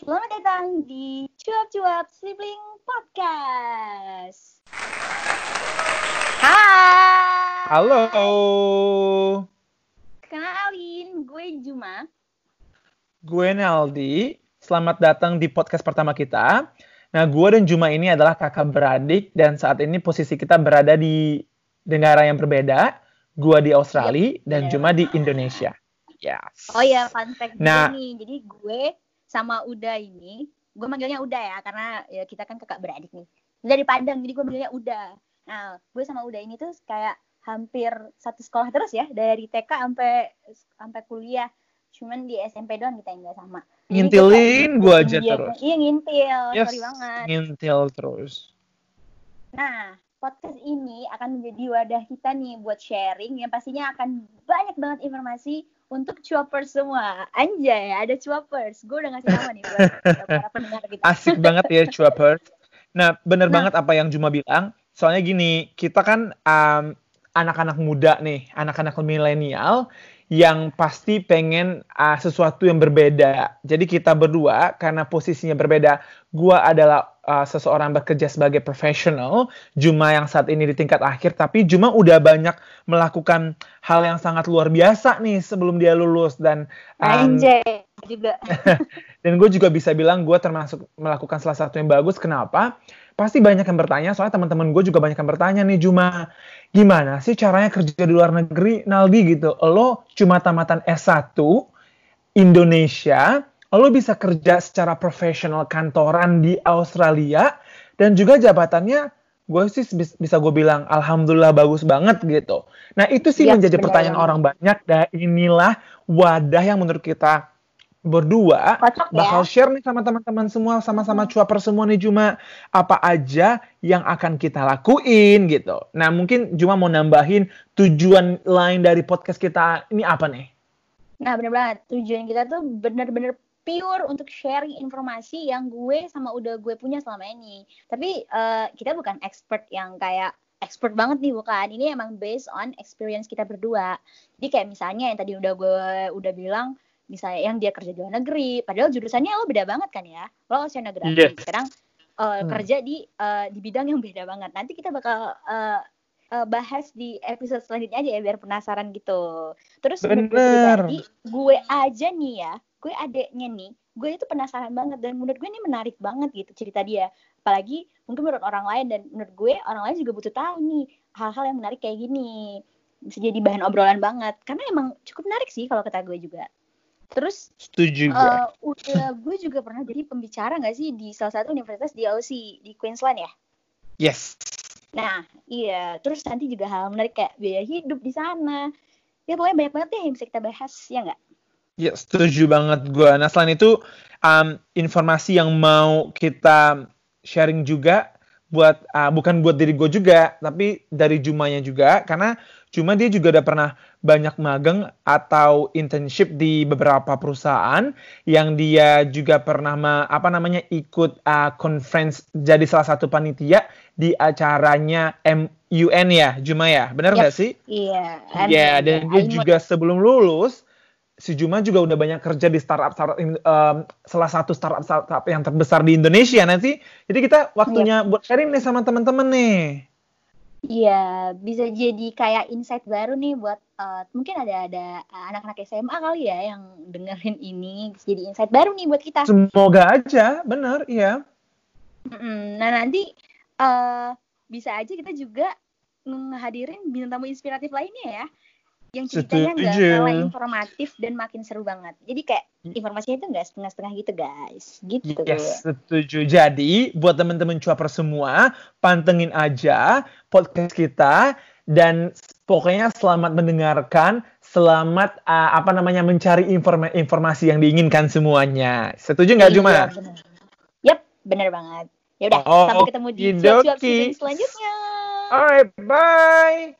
Selamat datang di Cuap-Cuap Sibling Podcast. Hai. Halo. Kenalin, gue Juma. Gue Naldi. Selamat datang di podcast pertama kita. Nah, gue dan Juma ini adalah kakak beradik dan saat ini posisi kita berada di negara yang berbeda. Gue di Australia Yep, dan bener. Juma di Indonesia. Yes. Oh ya, fun fact Nah. nih. Jadi gue sama Uda ini, gue manggilnya Uda ya, karena ya kita kan kakak beradik nih. Dari Padang, jadi gue manggilnya Uda. Nah, gue sama Uda ini tuh kayak hampir satu sekolah terus ya, dari TK sampai sampai kuliah. Cuman di SMP doang kita yang nggak sama. Ngintilin gue aja Iya, terus. Iya ngintil, Yes, sorry banget. ngintil terus. Nah, podcast ini akan menjadi wadah kita nih buat sharing yang pastinya akan banyak banget informasi untuk cuapers semua. Anjay, ada cuapers. Gue udah ngasih nama nih buat para pendengar kita. Asik banget ya cuapers. Nah, bener Nah. banget apa yang Juma bilang. Soalnya gini, kita kan um, anak-anak muda nih, anak-anak milenial yang pasti pengen uh, sesuatu yang berbeda. Jadi kita berdua karena posisinya berbeda, gua adalah uh, seseorang bekerja sebagai profesional, Juma yang saat ini di tingkat akhir, tapi Juma udah banyak melakukan hal yang sangat luar biasa nih sebelum dia lulus dan um, Anjay juga. dan gue juga bisa bilang gue termasuk melakukan salah satu yang bagus. Kenapa? Pasti banyak yang bertanya, soalnya teman-teman gue juga banyak yang bertanya nih, Juma, gimana sih caranya kerja di luar negeri, Naldi gitu. Lo cuma tamatan S1, Indonesia, lo bisa kerja secara profesional kantoran di Australia, dan juga jabatannya gue sih bis- bisa gue bilang alhamdulillah bagus banget gitu. Nah itu sih Iya, menjadi pertanyaan orang banyak dan inilah wadah yang menurut kita berdua Kocok ya. bakal share nih sama teman-teman semua sama-sama cuaper semua nih Juma apa aja yang akan kita lakuin gitu. Nah mungkin Juma mau nambahin tujuan lain dari podcast kita ini apa nih? Nah, bener banget. Tujuan kita tuh bener-bener pure untuk sharing informasi yang gue sama udah gue punya selama ini. Tapi eh, kita bukan expert yang kayak expert banget nih bukan. Ini emang based on experience kita berdua. Jadi kayak misalnya yang tadi udah gue udah bilang misalnya yang dia kerja di luar negeri, padahal jurusannya lo beda banget kan ya. Lo oceanografi. Yes. Sekarang eh, Hmm. kerja di eh, di bidang yang beda banget. Nanti kita bakal eh, eh, bahas di episode selanjutnya aja ya biar penasaran gitu. Terus menurut gue Bener. pribadi, gue aja nih ya, gue adeknya nih, gue itu penasaran banget dan menurut gue ini menarik banget gitu cerita dia. Apalagi mungkin menurut orang lain dan menurut gue orang lain juga butuh tahu nih hal-hal yang menarik kayak gini. Bisa jadi bahan obrolan banget karena emang cukup menarik sih kalau kata gue juga. Terus Setuju gue. eh, udah gue juga pernah jadi pembicara nggak sih di salah satu universitas di Aussie di Queensland ya. yes. Nah, iya. Terus nanti juga hal menarik kayak biaya hidup di sana. Ya pokoknya banyak banget deh yang bisa kita bahas, ya nggak? Ya, setuju banget gue. Nah, selain itu, um, informasi yang mau kita sharing juga buat uh, bukan buat diri gue juga, tapi dari Jumanya juga, karena Juma dia juga udah pernah banyak magang atau internship di beberapa perusahaan yang dia juga pernah ma- apa namanya ikut uh, conference jadi salah satu panitia di acaranya MUN ya, Juma ya, benar Yep. nggak sih? Iya. Iya, amin. dan dia juga sebelum lulus, si Juma juga udah banyak kerja di startup startup em, salah satu startup startup yang terbesar di Indonesia nanti. Jadi kita waktunya buat sharing nih sama teman-teman nih. Iya, bisa jadi kayak insight baru nih buat eh, mungkin ada ada anak-anak SMA kali ya yang dengerin ini bisa jadi insight baru nih buat kita. Semoga aja, bener, iya. Mm-mm. Nah nanti eh bisa aja kita juga ngehadirin bintang tamu inspiratif lainnya ya, yang ceritanya nggak kalah informatif dan makin seru banget. Jadi kayak informasinya itu nggak setengah-setengah gitu guys, gitu. Yes, setuju. Jadi, buat teman-teman cuaper semua, pantengin aja podcast kita dan pokoknya selamat mendengarkan, selamat uh, apa namanya mencari informa- informasi yang diinginkan semuanya. Setuju nggak, Juma? Iya, bener. Yap, bener banget. Ya udah, Oh, sampai ketemu di cuap-cuap selanjutnya. Alright, bye.